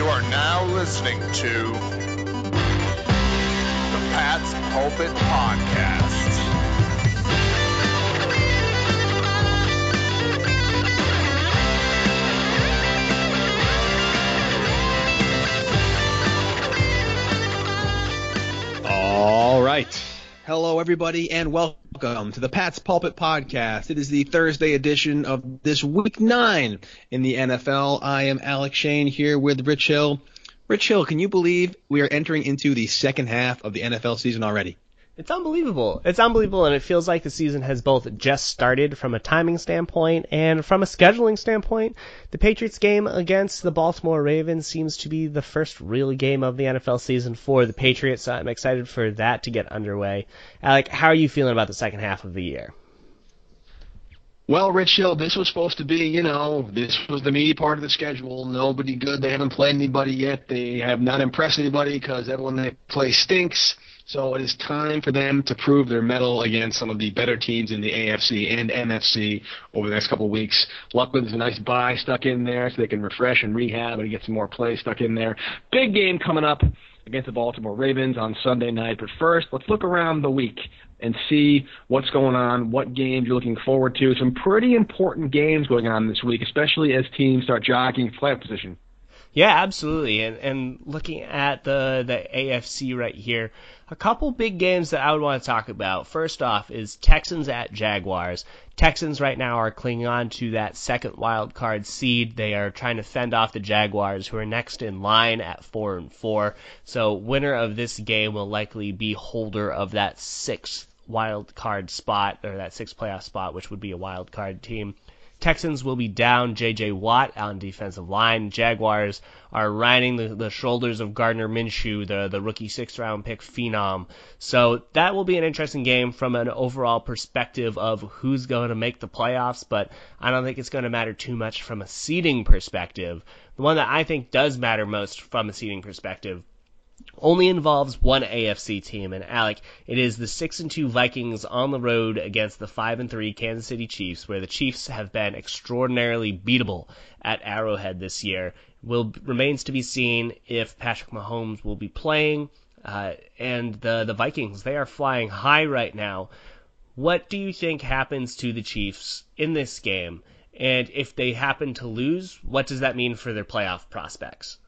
You are now listening to the Pat's Pulpit Podcast. All right. Hello, everybody, and welcome to the Pat's Pulpit Podcast. It is the Thursday edition of this week nine in the NFL. I am Alex Shane here with Rich Hill. Rich Hill, can you believe we are entering into the second half of the NFL season already? It's unbelievable. It's unbelievable, and it feels like the season has both just started from a timing standpoint and from a scheduling standpoint. The Patriots game against the Baltimore Ravens seems to be the first real game of the NFL season for the Patriots. I'm excited for that to get underway. Alec, how are you feeling about the second half of the year? Well, Rich Hill, this was supposed to be, you know, this was the meaty part of the schedule. Nobody good. They haven't played anybody yet. They have not impressed anybody because everyone they play stinks. So it is time for them to prove their mettle against some of the better teams in the AFC and NFC over the next couple of weeks. There's a nice bye stuck in there so they can refresh and rehab and get some more play stuck in there. Big game coming up against the Baltimore Ravens on Sunday night. But first, let's look around the week and see what's going on, what games you're looking forward to. Some pretty important games going on this week, especially as teams start jockeying for playoff position. Yeah, absolutely. And and looking at the the AFC right here, a couple big games that I would want to talk about. First off is Texans at Jaguars. Texans right now are clinging on to that second wild card seed. They are trying to fend off the Jaguars, who are next in line at four and four. So winner of this game will likely be holder of that sixth wild card spot or that sixth playoff spot, which would be a wild card team. Texans will be down J.J. Watt on defensive line. Jaguars are riding the, the shoulders of Gardner Minshew, the, the rookie sixth round pick phenom. So that will be an interesting game from an overall perspective of who's going to make the playoffs, but I don't think it's going to matter too much from a seeding perspective. The one that I think does matter most from a seeding perspective only involves one AFC team, and Alec, it is the six and two Vikings on the road against the five and three Kansas City Chiefs, where the Chiefs have been extraordinarily beatable at Arrowhead this year. Will remains to be seen if Patrick Mahomes will be playing, uh, and the the Vikings they are flying high right now. What do you think happens to the Chiefs in this game? And if they happen to lose, what does that mean for their playoff prospects?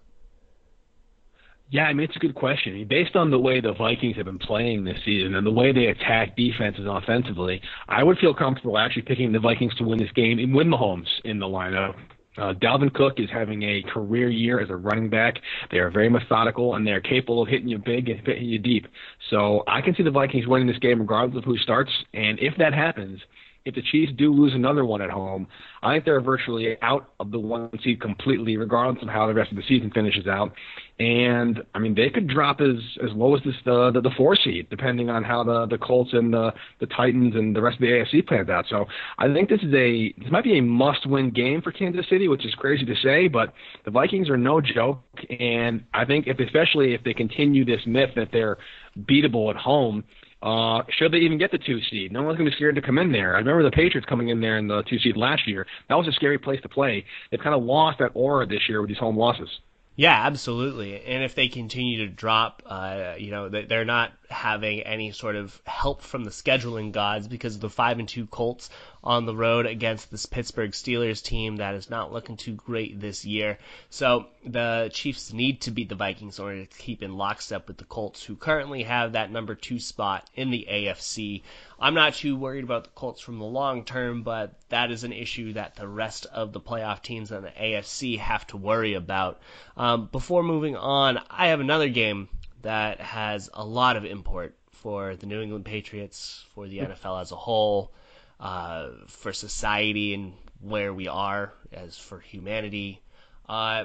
Yeah, I mean it's a good question. Based on the way the Vikings have been playing this season and the way they attack defenses offensively, I would feel comfortable actually picking the Vikings to win this game and win Mahomes in the lineup. Uh, Dalvin Cook is having a career year as a running back. They are very methodical and they are capable of hitting you big and hitting you deep. So I can see the Vikings winning this game regardless of who starts. And if that happens, if the Chiefs do lose another one at home, I think they're virtually out of the one seed completely, regardless of how the rest of the season finishes out. And I mean, they could drop as as low as this the the, the four seed, depending on how the the Colts and the the Titans and the rest of the AFC plans out. So I think this is a this might be a must win game for Kansas City, which is crazy to say, but the Vikings are no joke, and I think if especially if they continue this myth that they're beatable at home uh, should they even get the two seed? No one's going to be scared to come in there. I remember the Patriots coming in there in the two seed last year. That was a scary place to play. They've kind of lost that aura this year with these home losses. Yeah, absolutely. And if they continue to drop, uh, you know, they're not having any sort of help from the scheduling gods because the five and two Colts on the road against this Pittsburgh Steelers team that is not looking too great this year. So the Chiefs need to beat the Vikings in order to keep in lockstep with the Colts, who currently have that number two spot in the AFC. I'm not too worried about the Colts from the long term, but that is an issue that the rest of the playoff teams in the AFC have to worry about. Um, before moving on, I have another game that has a lot of import for the New England Patriots, for the NFL as a whole, uh, for society and where we are as for humanity. Uh,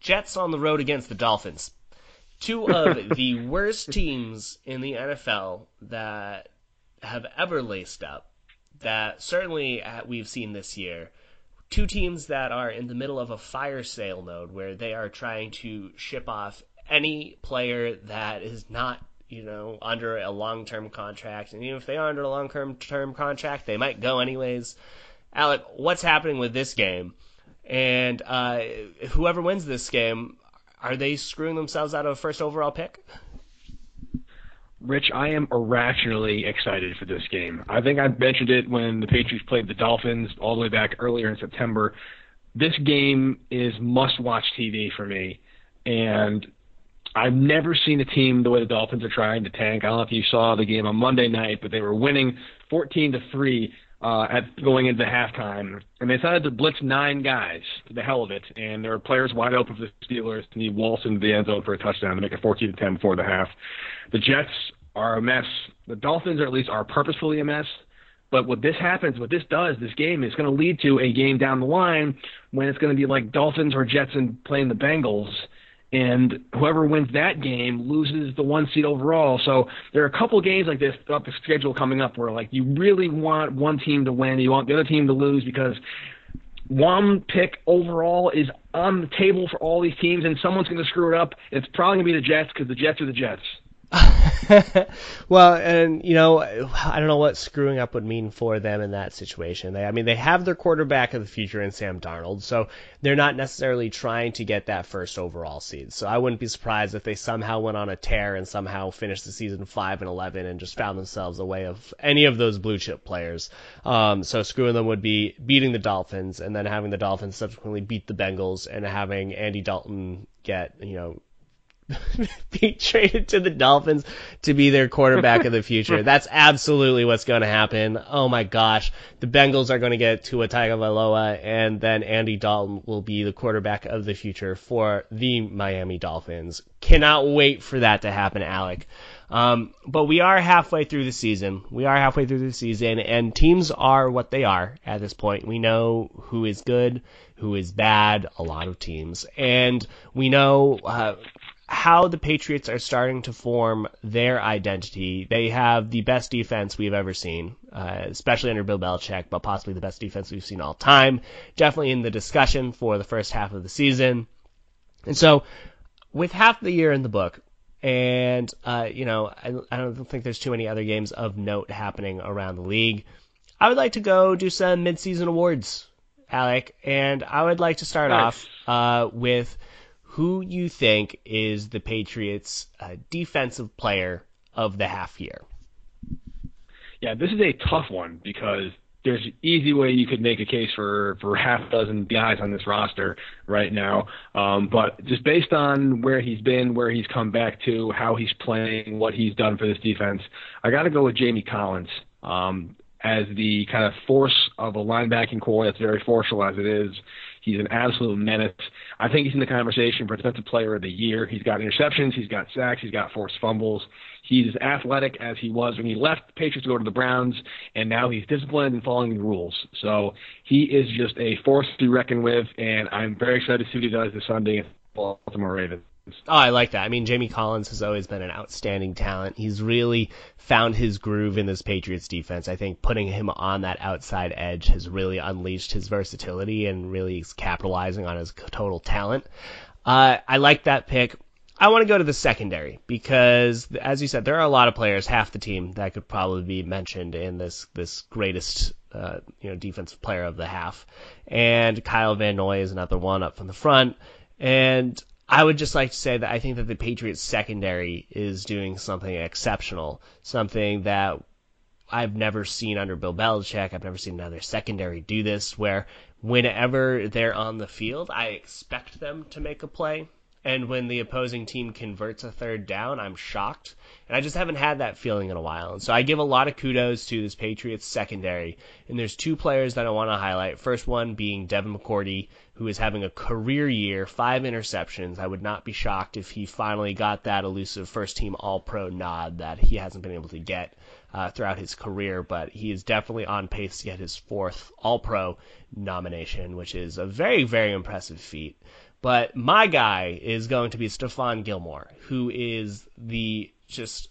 Jets on the road against the Dolphins. Two of the worst teams in the NFL that have ever laced up, that certainly we've seen this year. Two teams that are in the middle of a fire sale mode where they are trying to ship off any player that is not you know, under a long term contract. And even if they are under a long term contract, they might go anyways. Alec, what's happening with this game? And uh, whoever wins this game, are they screwing themselves out of a first overall pick? Rich, I am irrationally excited for this game. I think I mentioned it when the Patriots played the Dolphins all the way back earlier in September. This game is must-watch TV for me, and I've never seen a team the way the Dolphins are trying to tank. I don't know if you saw the game on Monday night, but they were winning 14 to three uh, at going into halftime, and they decided to blitz nine guys to the hell of it. And there were players wide open for the Steelers, and he waltzed into the end zone for a touchdown to make it 14 to 10 before the half. The Jets are a mess. The Dolphins, are at least, are purposefully a mess. But what this happens, what this does, this game is going to lead to a game down the line when it's going to be like Dolphins or Jets and playing the Bengals and whoever wins that game loses the one seed overall. So there are a couple games like this up the schedule coming up where like you really want one team to win, you want the other team to lose because one pick overall is on the table for all these teams, and someone's going to screw it up. It's probably going to be the Jets because the Jets are the Jets. well, and you know, I don't know what screwing up would mean for them in that situation. They, I mean, they have their quarterback of the future in Sam Darnold, so they're not necessarily trying to get that first overall seed. So I wouldn't be surprised if they somehow went on a tear and somehow finished the season five and eleven and just found themselves away of any of those blue chip players. Um, so screwing them would be beating the Dolphins and then having the Dolphins subsequently beat the Bengals and having Andy Dalton get you know be traded to the Dolphins to be their quarterback of the future. That's absolutely what's going to happen. Oh my gosh. The Bengals are going to get Tua Tagovailoa and then Andy Dalton will be the quarterback of the future for the Miami Dolphins. Cannot wait for that to happen, Alec. Um, but we are halfway through the season. We are halfway through the season, and teams are what they are at this point. We know who is good, who is bad, a lot of teams, and we know uh, how the Patriots are starting to form their identity. They have the best defense we've ever seen, uh, especially under Bill Belichick, but possibly the best defense we've seen all time. Definitely in the discussion for the first half of the season. And so, with half the year in the book, and uh, you know, I, I don't think there's too many other games of note happening around the league. I would like to go do some midseason awards, Alec, and I would like to start nice. off uh, with who you think is the Patriots' uh, defensive player of the half year. Yeah, this is a tough one because there's an easy way you could make a case for for half a dozen guys on this roster right now. Um, but just based on where he's been, where he's come back to, how he's playing, what he's done for this defense, I got to go with Jamie Collins. Um, as the kind of force of a linebacking corps that's very forceful as it is. He's an absolute menace. I think he's in the conversation for defensive player of the year. He's got interceptions, he's got sacks, he's got forced fumbles. He's as athletic as he was when he left the Patriots to go to the Browns, and now he's disciplined and following the rules. So he is just a force to reckon with, and I'm very excited to see what he does this Sunday against Baltimore Ravens. Oh, I like that. I mean, Jamie Collins has always been an outstanding talent. He's really found his groove in this Patriots defense. I think putting him on that outside edge has really unleashed his versatility and really is capitalizing on his total talent. Uh, I like that pick. I want to go to the secondary because, as you said, there are a lot of players, half the team, that could probably be mentioned in this this greatest uh, you know defensive player of the half. And Kyle Van Noy is another one up from the front. And I would just like to say that I think that the Patriots secondary is doing something exceptional, something that I've never seen under Bill Belichick. I've never seen another secondary do this where whenever they're on the field, I expect them to make a play. And when the opposing team converts a third down, I'm shocked. And I just haven't had that feeling in a while. And so I give a lot of kudos to this Patriots secondary. And there's two players that I want to highlight. First one being Devin McCourty, who is having a career year, five interceptions. I would not be shocked if he finally got that elusive first team All Pro nod that he hasn't been able to get uh, throughout his career. But he is definitely on pace to get his fourth All Pro nomination, which is a very, very impressive feat. But my guy is going to be Stephon Gilmore, who is the just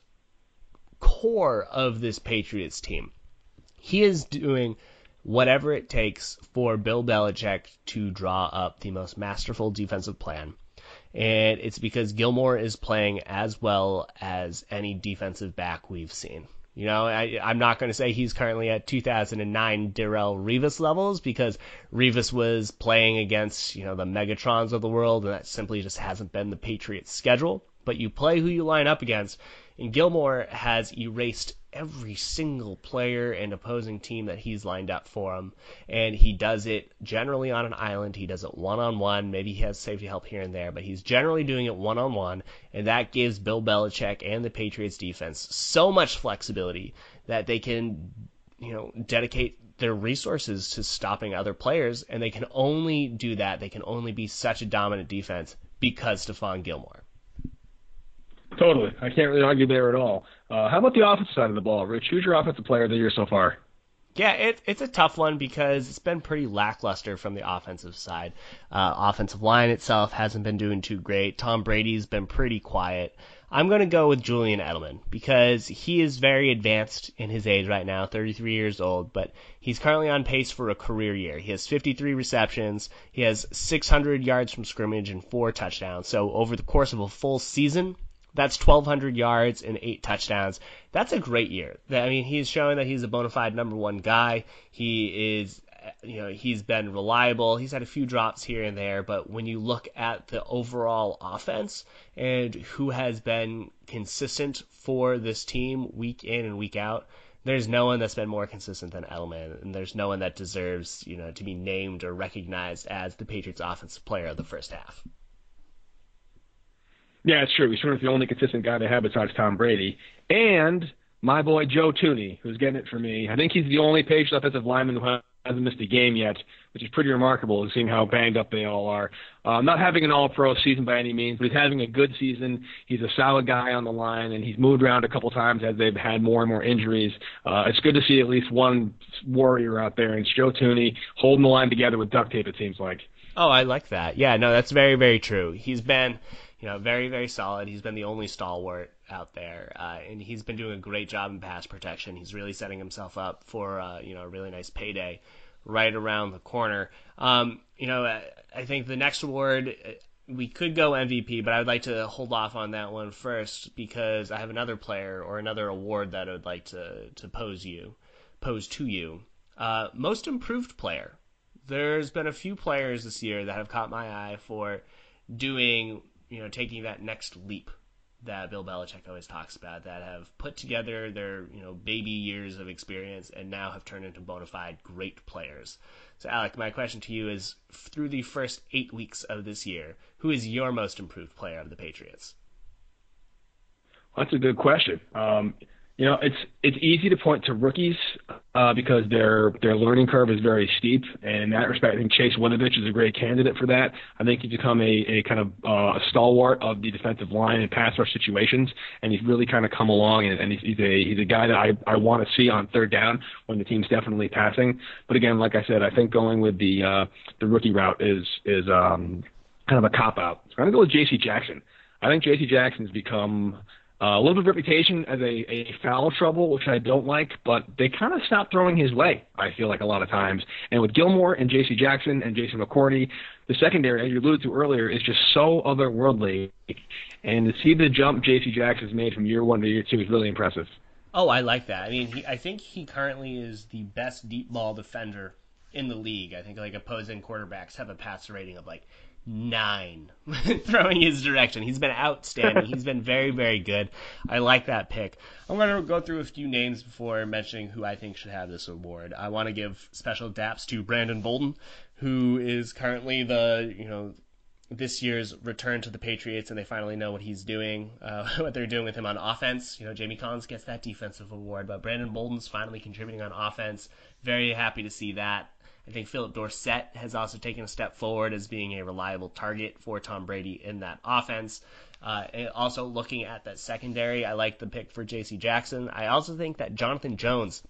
core of this Patriots team. He is doing whatever it takes for Bill Belichick to draw up the most masterful defensive plan. And it's because Gilmore is playing as well as any defensive back we've seen. You know, I, I'm not going to say he's currently at 2009 Darrelle Revis levels because Revis was playing against, you know, the Megatrons of the world, and that simply just hasn't been the Patriots' schedule. But you play who you line up against, and Gilmore has erased every single player and opposing team that he's lined up for him. And he does it generally on an island. He does it one on one. Maybe he has safety help here and there, but he's generally doing it one on one. And that gives Bill Belichick and the Patriots defense so much flexibility that they can, you know, dedicate their resources to stopping other players. And they can only do that. They can only be such a dominant defense because Stephon Gilmore. Totally. I can't really argue there at all. Uh, how about the offensive side of the ball, Rich? Who's your offensive player of the year so far? Yeah, it, it's a tough one because it's been pretty lackluster from the offensive side. Uh, offensive line itself hasn't been doing too great. Tom Brady's been pretty quiet. I'm going to go with Julian Edelman because he is very advanced in his age right now, 33 years old, but he's currently on pace for a career year. He has 53 receptions, he has 600 yards from scrimmage and four touchdowns. So over the course of a full season, that's 1,200 yards and eight touchdowns. That's a great year. I mean, he's showing that he's a bona fide number one guy. He is, you know, he's been reliable. He's had a few drops here and there, but when you look at the overall offense and who has been consistent for this team week in and week out, there's no one that's been more consistent than Edelman, and there's no one that deserves, you know, to be named or recognized as the Patriots' offensive player of the first half. Yeah, it's true. He's sort of the only consistent guy they have besides Tom Brady. And my boy Joe Thuney, who's getting it for me. I think he's the only Patriots offensive lineman who hasn't missed a game yet, which is pretty remarkable seeing how banged up they all are. Uh, not having an all-pro season by any means, but he's having a good season. He's a solid guy on the line, and he's moved around a couple times as they've had more and more injuries. Uh, it's good to see at least one warrior out there, and it's Joe Thuney holding the line together with duct tape, it seems like. Oh, I like that. Yeah, no, that's very, very true. He's been – you know, very, very solid. He's been the only stalwart out there, uh, and he's been doing a great job in pass protection. He's really setting himself up for, uh, you know, a really nice payday right around the corner. Um, you know, I think the next award we could go MVP, but I would like to hold off on that one first because I have another player or another award that I would like to to pose you, pose to you. Uh, most improved player. There's been a few players this year that have caught my eye for doing you know, taking that next leap that Bill Belichick always talks about that have put together their, you know, baby years of experience and now have turned into bona fide great players. So, Alec, my question to you is through the first eight weeks of this year, who is your most improved player of the Patriots? That's a good question. Um, you know, it's it's easy to point to rookies uh, because their their learning curve is very steep, and in that respect, I think Chase Winovich is a great candidate for that. I think he's become a, a kind of uh, a stalwart of the defensive line in pass rush situations, and he's really kind of come along, and, and he's, he's a he's a guy that I I want to see on third down when the team's definitely passing. But again, like I said, I think going with the uh, the rookie route is is um, kind of a cop out. So I'm gonna go with J.C. Jackson. I think J.C. Jackson's become uh, a little bit of reputation as a, a foul trouble, which I don't like, but they kind of stopped throwing his way, I feel like, a lot of times. And with Gilmore and J.C. Jackson and Jason McCourty, the secondary, as you alluded to earlier, is just so otherworldly. And to see the jump J.C. Jackson's made from year one to year two is really impressive. Oh, I like that. I mean, he, I think he currently is the best deep ball defender in the league. I think like opposing quarterbacks have a passer rating of like nine throwing his direction. He's been outstanding. He's been very, very good. I like that pick. I'm going to go through a few names before mentioning who I think should have this award. I want to give special daps to Brandon Bolden, who is currently the, you know, this year's return to the Patriots, and they finally know what he's doing, uh, what they're doing with him on offense. You know, Jamie Collins gets that defensive award, but Brandon Bolden's finally contributing on offense. Very happy to see that. I think Phillip Dorsett has also taken a step forward as being a reliable target for Tom Brady in that offense. Uh, also, looking at that secondary, I like the pick for J.C. Jackson. I also think that Jonathan Jones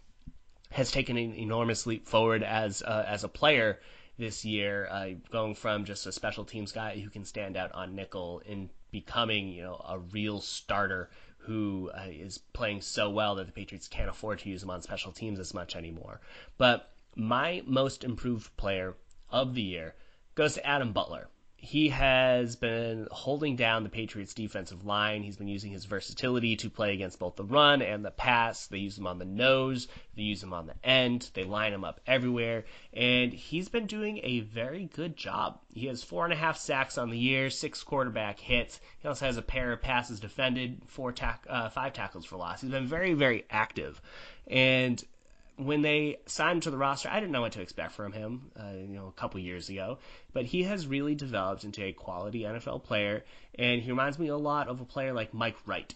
has taken an enormous leap forward as uh, as a player this year, uh, going from just a special teams guy who can stand out on nickel in becoming you know a real starter who uh, is playing so well that the Patriots can't afford to use him on special teams as much anymore. But my most improved player of the year goes to Adam Butler. he has been holding down the Patriots defensive line. He's been using his versatility to play against both the run and the pass. They use him on the nose, they use him on the end, they line him up everywhere, and he's been doing a very good job. He has four and a half sacks on the year, six quarterback hits. He also has a pair of passes defended, four tack, uh, five tackles for loss. He's been very, very active, and when they signed him to the roster, I didn't know what to expect from him, uh, you know, a couple years ago. But he has really developed into a quality NFL player, and he reminds me a lot of a player like Mike Wright.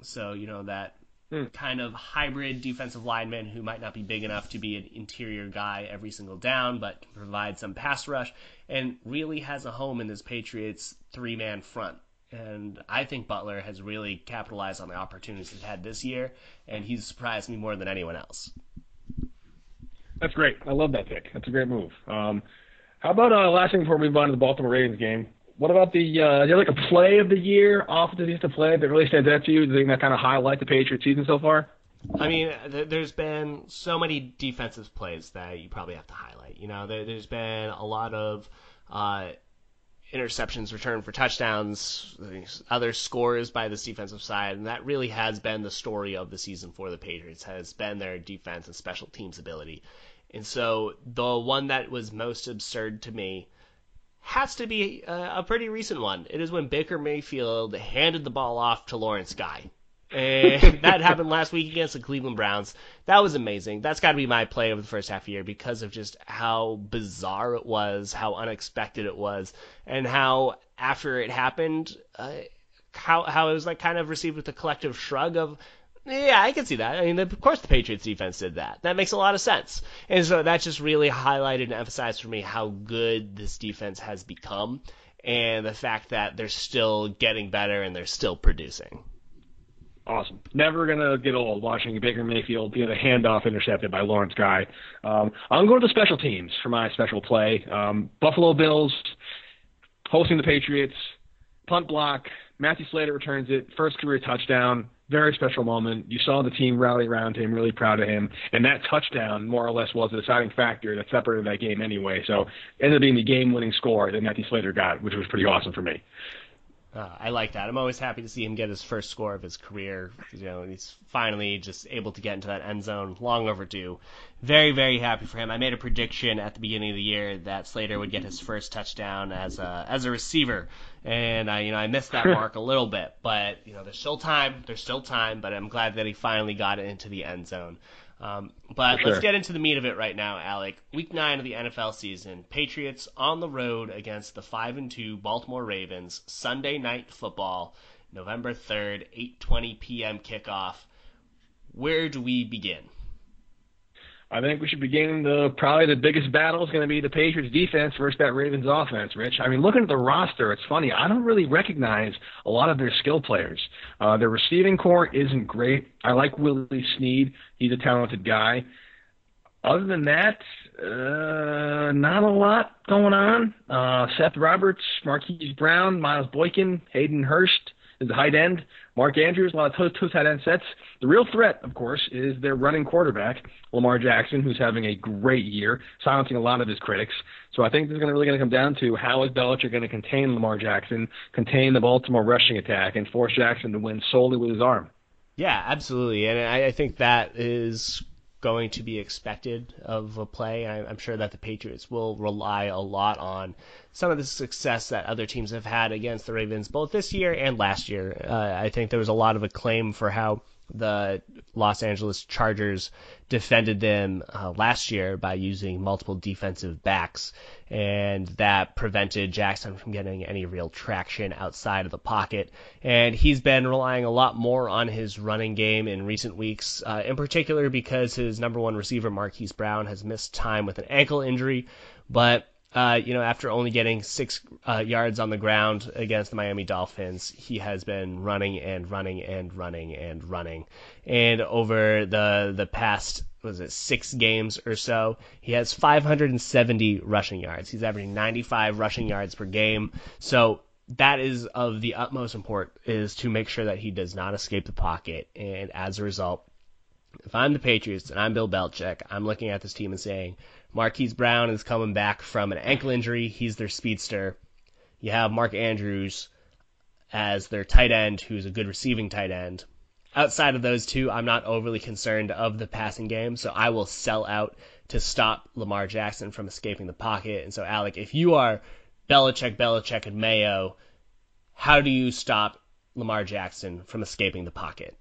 So you know that mm. kind of hybrid defensive lineman who might not be big enough to be an interior guy every single down, but can provide some pass rush, and really has a home in this Patriots three-man front. And I think Butler has really capitalized on the opportunities he's had this year, and he's surprised me more than anyone else. That's great. I love that pick. That's a great move. Um, how about uh, last thing before we move on to the Baltimore Ravens game? What about the uh, like a play of the year off the to play that really stands out to you? Do you think that kind of highlight the Patriots season so far? I mean, th- there's been so many defensive plays that you probably have to highlight. You know, there, has been a lot of uh, interceptions returned for touchdowns, other scores by this defensive side, and that really has been the story of the season for the Patriots. Has been their defense and special teams ability. And so the one that was most absurd to me has to be a, a pretty recent one. It is when Baker Mayfield handed the ball off to Lawrence Guy. And that happened last week against the Cleveland Browns. That was amazing. That's got to be my play of the first half year because of just how bizarre it was, how unexpected it was, and how after it happened, uh, how how it was like kind of received with a collective shrug of yeah, I can see that. I mean, of course the Patriots defense did that. That makes a lot of sense. And so that just really highlighted and emphasized for me how good this defense has become and the fact that they're still getting better and they're still producing. Awesome. Never gonna get old watching Baker Mayfield get a handoff intercepted by Lawrence Guy. Um, I'm going to the special teams for my special play. Um, Buffalo Bills hosting the Patriots. Punt block. Matthew Slater returns it. First career touchdown very special moment. You saw the team rally around him, really proud of him, and that touchdown more or less was the deciding factor that separated that game anyway. So ended up being the game-winning score that Matthew Slater got, which was pretty awesome for me. Uh, I like that. I'm always happy to see him get his first score of his career. You know, he's finally just able to get into that end zone, long overdue. Very, very happy for him. I made a prediction at the beginning of the year that Slater would get his first touchdown as a as a receiver, and I, you know, I missed that mark a little bit. But you know, there's still time. There's still time. But I'm glad that he finally got it into the end zone. Um, but sure. let's get into the meat of it right now, Alec. Week nine of the NFL season. Patriots on the road against the five and two Baltimore Ravens. Sunday night football, November third, 8:20 p.m. kickoff. Where do we begin? I think we should begin the probably the biggest battle is going to be the Patriots defense versus that Ravens offense, Rich. I mean, looking at the roster, it's funny. I don't really recognize a lot of their skill players. Uh, their receiving corps isn't great. I like Willie Snead. He's a talented guy. Other than that, uh, not a lot going on. Uh, Seth Roberts, Marquise Brown, Miles Boykin, Hayden Hurst the high end. Mark Andrews, a lot of two tight end sets. The real threat, of course, is their running quarterback, Lamar Jackson, who's having a great year, silencing a lot of his critics. So I think this is gonna really going to come down to how is Belichick going to contain Lamar Jackson, contain the Baltimore rushing attack, and force Jackson to win solely with his arm. Yeah, absolutely, and I, I think that is going to be expected of a play. I'm sure that the Patriots will rely a lot on some of the success that other teams have had against the Ravens, both this year and last year. Uh, I think there was a lot of acclaim for how the Los Angeles Chargers defended them uh, last year by using multiple defensive backs, and that prevented Jackson from getting any real traction outside of the pocket. And he's been relying a lot more on his running game in recent weeks, uh, in particular because his number one receiver, Marquise Brown, has missed time with an ankle injury. But uh, you know, after only getting six uh, yards on the ground against the Miami Dolphins, he has been running and running and running and running. And over the the past was it six games or so, he has 570 rushing yards. He's averaging 95 rushing yards per game. So that is of the utmost import is to make sure that he does not escape the pocket. And as a result, if I'm the Patriots and I'm Bill Belichick, I'm looking at this team and saying, Marquise Brown is coming back from an ankle injury. He's their speedster. You have Mark Andrews as their tight end, who's a good receiving tight end. Outside of those two, I'm not overly concerned of the passing game, so I will sell out to stop Lamar Jackson from escaping the pocket. And so, Alec, if you are Belichick, Belichick, and Mayo, how do you stop Lamar Jackson from escaping the pocket?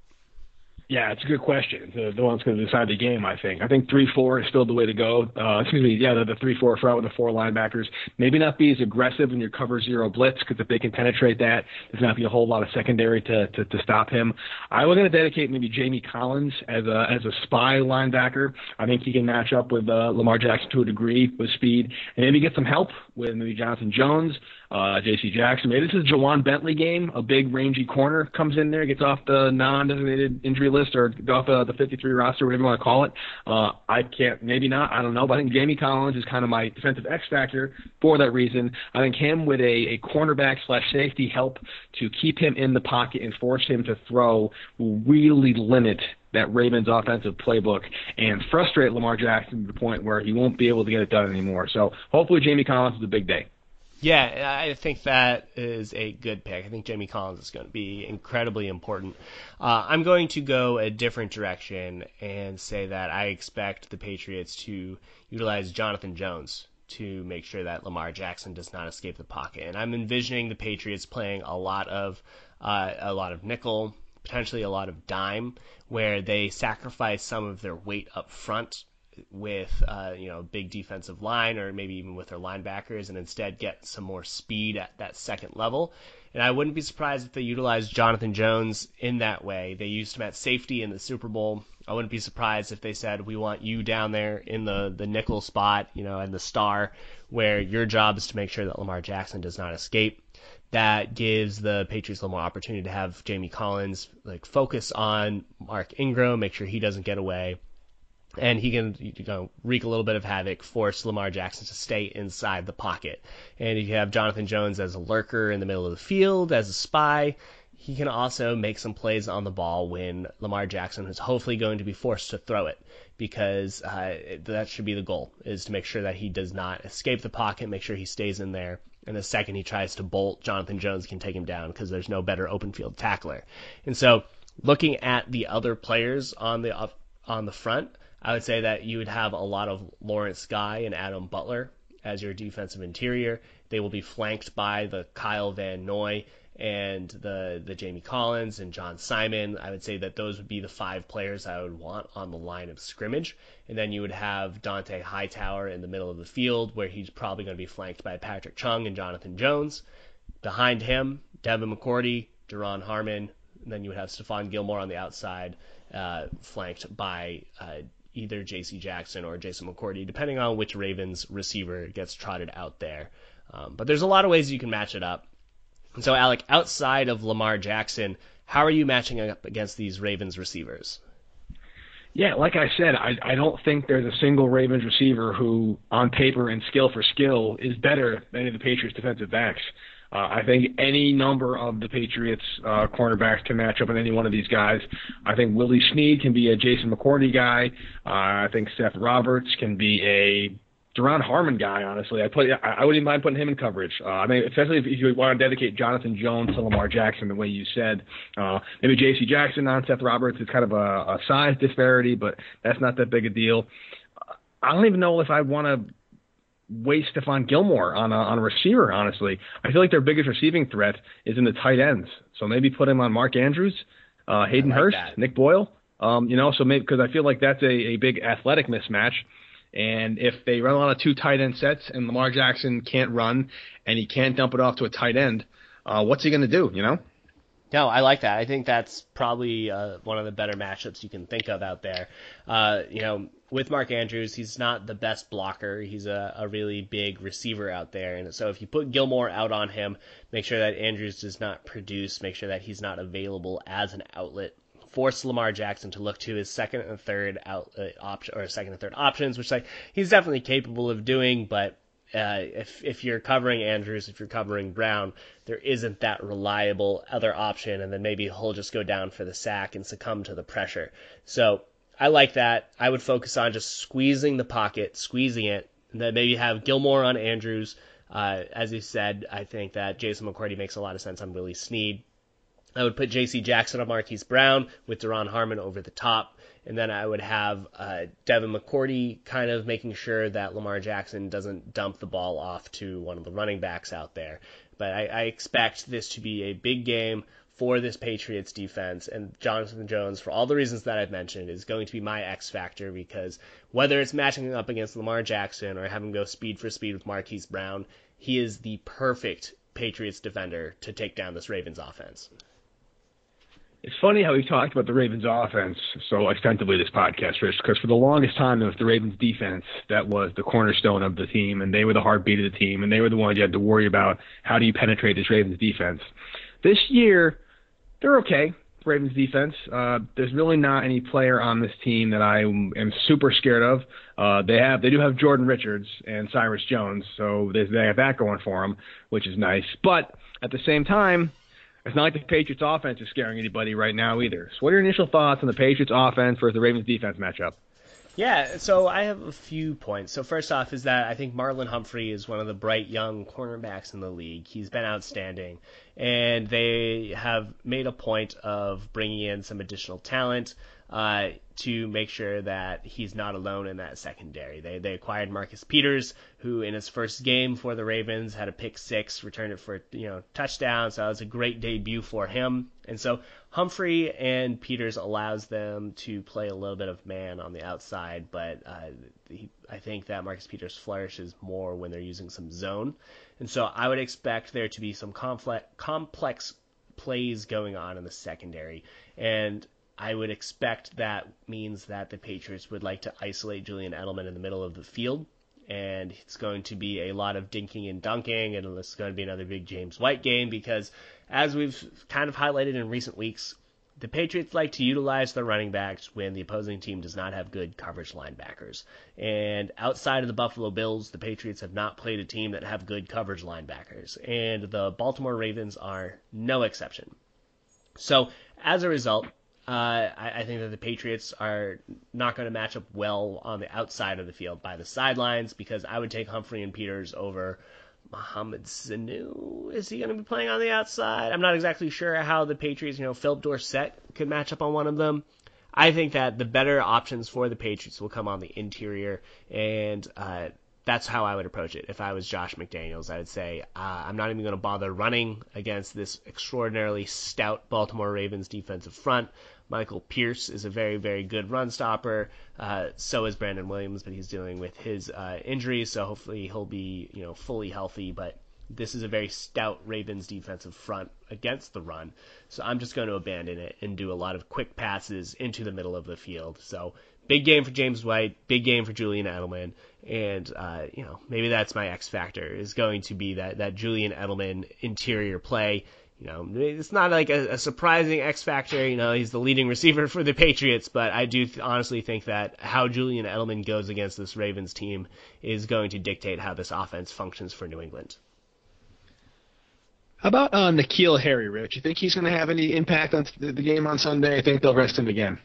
Yeah, it's a good question. The, the one that's going to decide the game, I think. I think three four is still the way to go. Uh, excuse me, yeah, the, the three four front with the four linebackers. Maybe not be as aggressive when you cover zero blitz because if they can penetrate that, there's not be a whole lot of secondary to, to to stop him. I was going to dedicate maybe Jamie Collins as a as a spy linebacker. I think he can match up with uh, Lamar Jackson to a degree with speed, and maybe get some help with maybe Jonathan Jones uh, J.C. Jackson. Maybe this is a Ja'Whaun Bentley game. A big rangy corner comes in there, gets off the non-designated injury list or off uh, the 53 roster, whatever you want to call it. Uh, I can't, maybe not. I don't know. But I think Jamie Collins is kind of my defensive X factor for that reason. I think him with a, a cornerback slash safety help to keep him in the pocket and force him to throw will really limit that Ravens offensive playbook and frustrate Lamar Jackson to the point where he won't be able to get it done anymore. So hopefully Jamie Collins is a big day. Yeah, I think that is a good pick. I think Jamie Collins is going to be incredibly important. Uh, I'm going to go a different direction and say that I expect the Patriots to utilize Jonathan Jones to make sure that Lamar Jackson does not escape the pocket. And I'm envisioning the Patriots playing a lot of uh, a lot of nickel, potentially a lot of dime, where they sacrifice some of their weight up front with uh, you know big defensive line or maybe even with their linebackers and instead get some more speed at that second level. And I wouldn't be surprised if they utilized Jonathan Jones in that way. They used him at safety in the Super Bowl. I wouldn't be surprised if they said we want you down there in the the nickel spot, you know, and the star where your job is to make sure that Lamar Jackson does not escape. That gives the Patriots a little more opportunity to have Jamie Collins like focus on Mark Ingram, make sure he doesn't get away and he can you know wreak a little bit of havoc, force Lamar Jackson to stay inside the pocket. And if you have Jonathan Jones as a lurker in the middle of the field as a spy, he can also make some plays on the ball when Lamar Jackson is hopefully going to be forced to throw it because uh, that should be the goal is to make sure that he does not escape the pocket, make sure he stays in there. And the second he tries to bolt, Jonathan Jones can take him down because there's no better open field tackler. And so, looking at the other players on the on the front, I would say that you would have a lot of Lawrence Guy and Adam Butler as your defensive interior. They will be flanked by the Kyle Van Noy and the the Jamie Collins and John Simon. I would say that those would be the five players I would want on the line of scrimmage. And then you would have Dont'a Hightower in the middle of the field, where he's probably going to be flanked by Patrick Chung and Jonathan Jones. Behind him, Devin McCourty, Duron Harmon. And then you would have Stephon Gilmore on the outside, uh, flanked by uh, either J.C. Jackson or Jason McCourty, depending on which Ravens receiver gets trotted out there. Um, but there's a lot of ways you can match it up. And so, Alec, outside of Lamar Jackson, how are you matching up against these Ravens receivers? Yeah, like I said, I, I don't think there's a single Ravens receiver who, on paper and skill for skill, is better than any of the Patriots' defensive backs. Uh, I think any number of the Patriots uh, cornerbacks can match up with any one of these guys. I think Willie Snead can be a Jason McCourty guy. Uh, I think Seth Roberts can be a Duron Harmon guy, honestly, I put I wouldn't mind putting him in coverage. Uh, I mean, especially if you want to dedicate Jonathan Jones to Lamar Jackson the way you said. Uh, maybe J.C. Jackson on Seth Roberts is kind of a, a size disparity, but that's not that big a deal. I don't even know if I want to waste Stephon Gilmore on a, on a receiver. Honestly, I feel like their biggest receiving threat is in the tight ends. So maybe put him on Mark Andrews, uh, Hayden like Hurst, that. Nick Boyle. Um, you know, so maybe because I feel like that's a, a big athletic mismatch. And if they run a lot of two tight end sets and Lamar Jackson can't run and he can't dump it off to a tight end, uh, what's he going to do? You know? No, I like that. I think that's probably uh, one of the better matchups you can think of out there. Uh, you know, with Mark Andrews, he's not the best blocker. He's a, a really big receiver out there. And so if you put Gilmore out on him, make sure that Andrews does not produce, make sure that he's not available as an outlet. Force Lamar Jackson to look to his second and third out uh, option or second and third options, which like he's definitely capable of doing, but uh, if if you're covering Andrews, if you're covering Brown, there isn't that reliable other option, and then maybe he'll just go down for the sack and succumb to the pressure. So I like that. I would focus on just squeezing the pocket, squeezing it, and then maybe have Gilmore on Andrews, Uh, as you said, I think that Jason McCourty makes a lot of sense on Willie Snead. I would put J.C. Jackson on Marquise Brown with Duron Harmon over the top. And then I would have uh, Devin McCourty kind of making sure that Lamar Jackson doesn't dump the ball off to one of the running backs out there. But I, I expect this to be a big game for this Patriots defense. And Jonathan Jones, for all the reasons that I've mentioned, is going to be my X factor because whether it's matching up against Lamar Jackson or having go speed for speed with Marquise Brown, he is the perfect Patriots defender to take down this Ravens offense. It's funny how we talked about the Ravens offense so extensively this podcast, Rich, because for the longest time it was the Ravens defense that was the cornerstone of the team, and they were the heartbeat of the team, and they were the ones you had to worry about how do you penetrate this Ravens defense. This year, they're okay. Ravens defense. Uh, there's really not any player on this team that I am super scared of. Uh, they have they do have Jordan Richards and Cyrus Jones, so they, they have that going for them, which is nice. But at the same time, it's not like the Patriots offense is scaring anybody right now either. So, what are your initial thoughts on the Patriots offense versus the Ravens defense matchup? Yeah, so I have a few points. So first off is that I think Marlon Humphrey is one of the bright young cornerbacks in the league. He's been outstanding, and they have made a point of bringing in some additional talent uh, to make sure that he's not alone in that secondary. They they acquired Marcus Peters, who in his first game for the Ravens had a pick six, returned it for you know touchdown. So that was a great debut for him. And so Humphrey and Peters allows them to play a little bit of man on the outside, but uh, he, I think that Marcus Peters flourishes more when they're using some zone. And so I would expect there to be some complex complex plays going on in the secondary. And I would expect that means that the Patriots would like to isolate Julian Edelman in the middle of the field. And it's going to be a lot of dinking and dunking, and it's going to be another big James White game because, as we've kind of highlighted in recent weeks, the Patriots like to utilize their running backs when the opposing team does not have good coverage linebackers. And outside of the Buffalo Bills, the Patriots have not played a team that have good coverage linebackers. And the Baltimore Ravens are no exception. So, as a result, uh, I, I, think that the Patriots are not going to match up well on the outside of the field by the sidelines because I would take Humphrey and Peters over Mohamed Sanu. Is he going to be playing on the outside? I'm not exactly sure how the Patriots, you know, Phillip Dorsett could match up on one of them. I think that the better options for the Patriots will come on the interior, and uh, that's how I would approach it. If I was Josh McDaniels, I would say uh, I'm not even going to bother running against this extraordinarily stout Baltimore Ravens defensive front. Michael Pierce is a very, very good run stopper. Uh, so is Brandon Williams, but he's dealing with his uh, injury, so hopefully he'll be, you know, fully healthy. But this is a very stout Ravens defensive front against the run. So I'm just going to abandon it and do a lot of quick passes into the middle of the field. So big game for James White, big game for Julian Edelman, and uh, you know maybe that's my X factor is going to be that that Julian Edelman interior play. You know, it's not like a, a surprising X factor. You know, he's the leading receiver for the Patriots, but I do th- honestly think that how Julian Edelman goes against this Ravens team is going to dictate how this offense functions for New England. How about uh, N'Keal Harry, Rich? You think he's going to have any impact on the game on Sunday? I think they'll rest him again.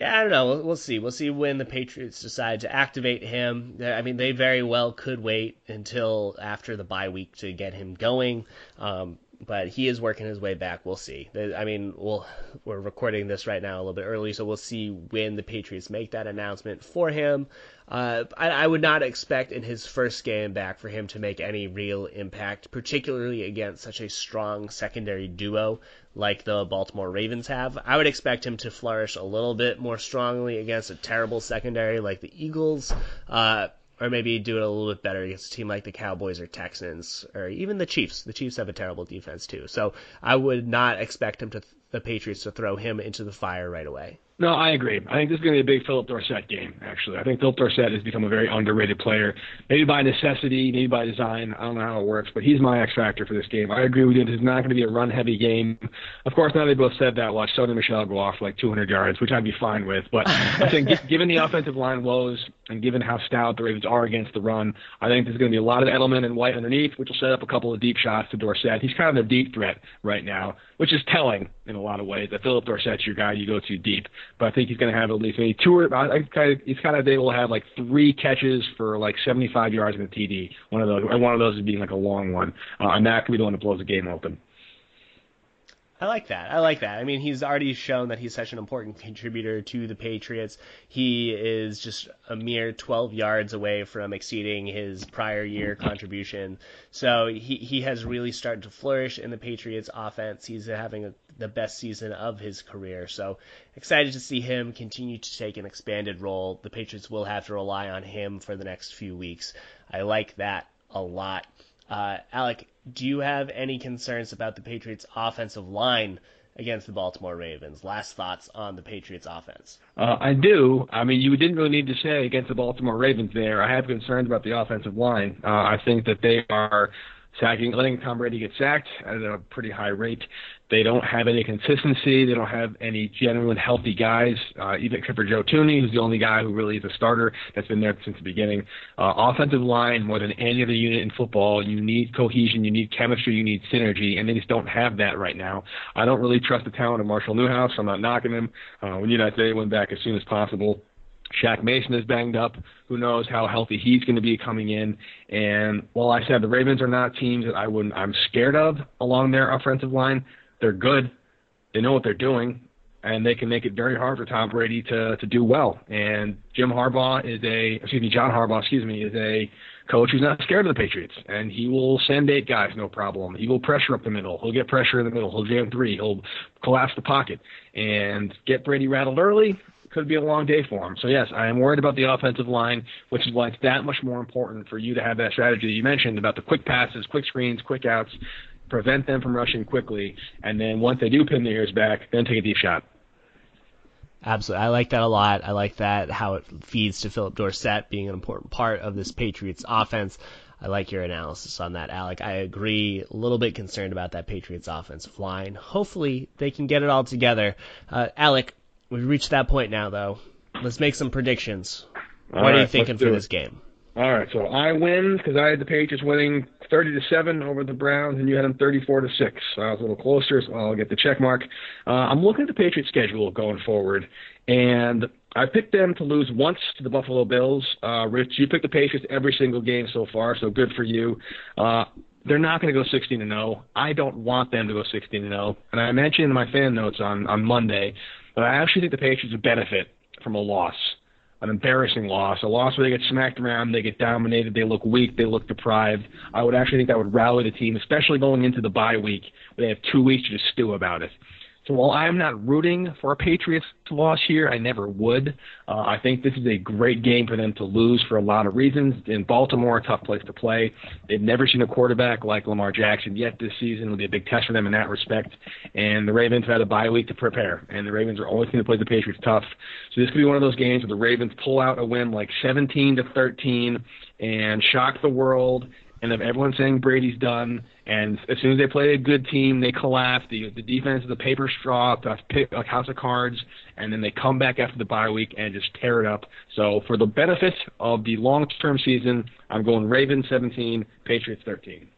Yeah, I don't know. We'll, we'll, see. We'll see when the Patriots decide to activate him. I mean, they very well could wait until after the bye week to get him going. Um, but he is working his way back. We'll see. I mean, we'll, we're recording this right now a little bit early, so we'll see when the Patriots make that announcement for him. Uh, I, I, would not expect in his first game back for him to make any real impact, particularly against such a strong secondary duo like the Baltimore Ravens have. I would expect him to flourish a little bit more strongly against a terrible secondary like the Eagles. Uh, or maybe do it a little bit better against a team like the Cowboys or Texans or even the Chiefs. The Chiefs have a terrible defense too, so I would not expect him to the Patriots to throw him into the fire right away. No, I agree. I think this is going to be a big Phillip Dorsett game, actually. I think Phillip Dorsett has become a very underrated player, maybe by necessity, maybe by design. I don't know how it works, but he's my X factor for this game. I agree with you. This is not going to be a run heavy game. Of course, now they both said that, watch Sony Michel go off like 200 yards, which I'd be fine with. But I think given the offensive line woes and given how stout the Ravens are against the run, I think there's going to be a lot of Edelman and White underneath, which will set up a couple of deep shots to Dorsett. He's kind of their deep threat right now, which is telling in a lot of ways that Phillip Dorsett's your guy you go to deep. But I think he's going to have at least maybe two or I, I kind of, he's kind of able to have like three catches for like 75 yards in the TD. One of those, one of those is being like a long one, uh, and that could be the one that blows the game open. I like that. I like that. I mean, he's already shown that he's such an important contributor to the Patriots. He is just a mere 12 yards away from exceeding his prior year contribution. So he, he has really started to flourish in the Patriots offense. He's having a, the best season of his career. So excited to see him continue to take an expanded role. The Patriots will have to rely on him for the next few weeks. I like that a lot. Uh, Alec, do you have any concerns about the Patriots' offensive line against the Baltimore Ravens? Last thoughts on the Patriots' offense? Uh, I do. I mean, you didn't really need to say against the Baltimore Ravens there. I have concerns about the offensive line. Uh, I think that they are sacking, letting Tom Brady get sacked at a pretty high rate. They don't have any consistency. They don't have any genuine healthy guys, uh, even except for Joe Thuney, who's the only guy who really is a starter that's been there since the beginning. Uh, offensive line, more than any other unit in football, you need cohesion, you need chemistry, you need synergy, and they just don't have that right now. I don't really trust the talent of Marshall Newhouse. I'm not knocking him. Uh, we need that day one back as soon as possible. Shaq Mason is banged up. Who knows how healthy he's going to be coming in? And while I said the Ravens are not teams that I wouldn't, I'm scared of along their offensive line. They're good. They know what they're doing, and they can make it very hard for Tom Brady to to do well. And Jim Harbaugh is a, excuse me, John Harbaugh, excuse me, is a coach who's not scared of the Patriots, and he will send eight guys, no problem. He will pressure up the middle. He'll get pressure in the middle. He'll jam three. He'll collapse the pocket and get Brady rattled early could be a long day for him. So yes, I am worried about the offensive line, which is why it's that much more important for you to have that strategy that you mentioned about the quick passes, quick screens, quick outs, prevent them from rushing quickly, and then once they do pin their ears back, then take a deep shot. Absolutely. I like that a lot. I like that how it feeds to Phillip Dorsett being an important part of this Patriots offense. I like your analysis on that, Alec. I agree. A little bit concerned about that Patriots offensive line. Hopefully they can get it all together. Uh, Alec, We've reached that point now, though. Let's make some predictions. All what right, are you thinking for this game? All right, so I win because I had the Patriots winning 30 to seven over the Browns, and you had them 34 to six. So I was a little closer, so I'll get the check mark. Uh, I'm looking at the Patriots' schedule going forward, and I picked them to lose once to the Buffalo Bills. Uh, Rich, you picked the Patriots every single game so far, so good for you. Uh, they're not going to go 16 and 0. I don't want them to go 16 and 0. And I mentioned in my fan notes on on Monday that I actually think the Patriots would benefit from a loss, an embarrassing loss, a loss where they get smacked around, they get dominated, they look weak, they look deprived. I would actually think that would rally the team, especially going into the bye week. Where they have two weeks to just stew about it. So while I'm not rooting for a Patriots to loss here, I never would. Uh, I think this is a great game for them to lose for a lot of reasons. In Baltimore, a tough place to play. They've never seen a quarterback like Lamar Jackson yet this season. It'll be a big test for them in that respect. And the Ravens have had a bye week to prepare, and the Ravens are always going to play the Patriots tough. So this could be one of those games where the Ravens pull out a win like 17 to 13 and shock the world and if everyone's saying Brady's done, and as soon as they play a good team, they collapse. The the defense is a paper straw, a pick, a house of cards, and then they come back after the bye week and just tear it up. So for the benefit of the long-term season, I'm going Ravens 17, Patriots 13.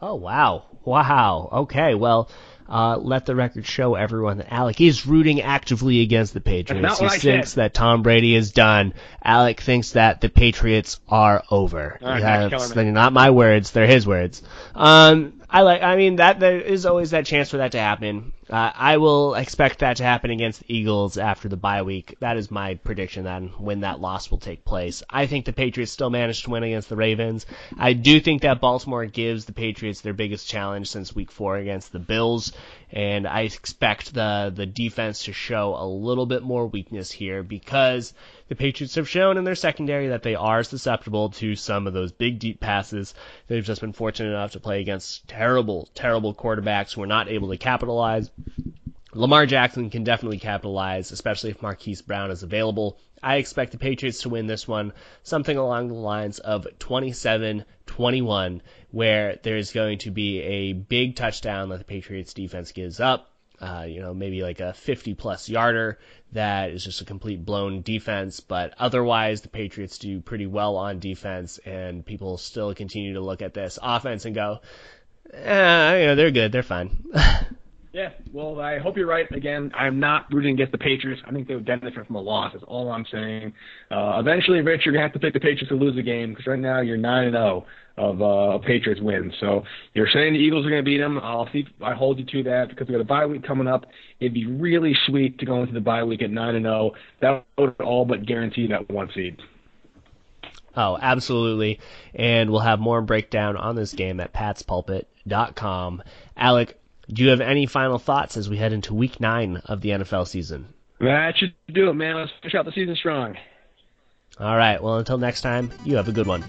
Oh wow, wow. Okay, well. Uh, let the record show everyone that Alec is rooting actively against the Patriots. He thinks that Tom Brady is done. Alec thinks that the Patriots are over. Right, That's not my words; they're his words. Um, I like. I mean, that there is always that chance for that to happen. Uh, I will expect that to happen against the Eagles after the bye week. That is my prediction then when that loss will take place. I think the Patriots still managed to win against the Ravens. I do think that Baltimore gives the Patriots their biggest challenge since week four against the Bills, and I expect the the defense to show a little bit more weakness here because the Patriots have shown in their secondary that they are susceptible to some of those big deep passes. They've just been fortunate enough to play against terrible, terrible quarterbacks who are not able to capitalize. Lamar Jackson can definitely capitalize, especially if Marquise Brown is available. I expect the Patriots to win this one something along the lines of 27 21, where there's going to be a big touchdown that the Patriots defense gives up. Uh, you know, maybe like a 50 plus yarder that is just a complete blown defense. But otherwise, the Patriots do pretty well on defense, and people still continue to look at this offense and go, eh, you know, they're good, they're fine. Yeah, well, I hope you're right. Again, I'm not rooting against the Patriots. I think they would benefit from a loss. That's all I'm saying. Uh, eventually, Rich, you're gonna have to pick the Patriots to lose the game because right now you're nine and zero of uh, Patriots win. So you're saying the Eagles are gonna beat them. I'll see. I hold you to that because we got a bye week coming up. It'd be really sweet to go into the bye week at nine and zero. That would all but guarantee that one seed. Oh, absolutely. And we'll have more breakdown on this game at patspulpit.com. Alec, do you have any final thoughts as we head into week nine of the NFL season? That should do it, man. Let's finish out the season strong. All right. Well, until next time, you have a good one.